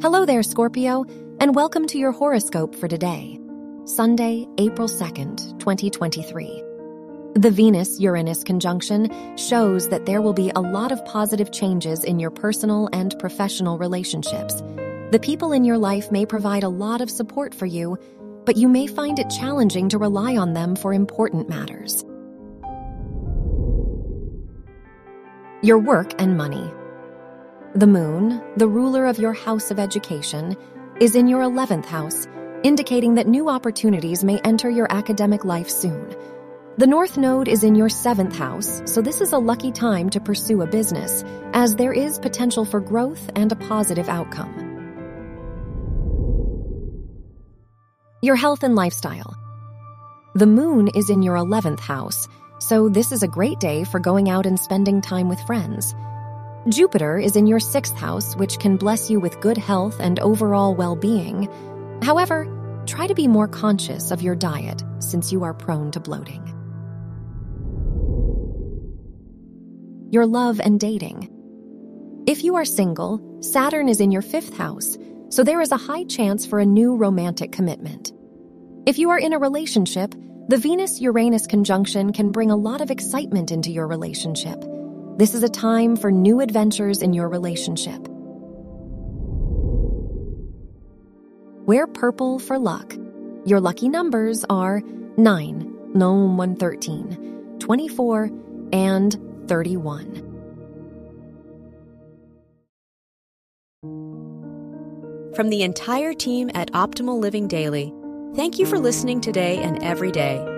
Hello there, Scorpio, and welcome to your horoscope for today, Sunday, April 2nd, 2023. The Venus Uranus conjunction shows that there will be a lot of positive changes in your personal and professional relationships. The people in your life may provide a lot of support for you, but you may find it challenging to rely on them for important matters. Your work and money. The moon, the ruler of your house of education, is in your 11th house, indicating that new opportunities may enter your academic life soon. The North Node is in your 7th house, so this is a lucky time to pursue a business, as there is potential for growth and a positive outcome. Your health and lifestyle. The moon is in your 11th house, so this is a great day for going out and spending time with friends. Jupiter is in your sixth house, which can bless you with good health and overall well being. However, try to be more conscious of your diet since you are prone to bloating. Your love and dating. If you are single, Saturn is in your fifth house, so there is a high chance for a new romantic commitment. If you are in a relationship, the Venus Uranus conjunction can bring a lot of excitement into your relationship. This is a time for new adventures in your relationship. Wear purple for luck. Your lucky numbers are 9, no 113, 24, and 31. From the entire team at Optimal Living Daily, thank you for listening today and every day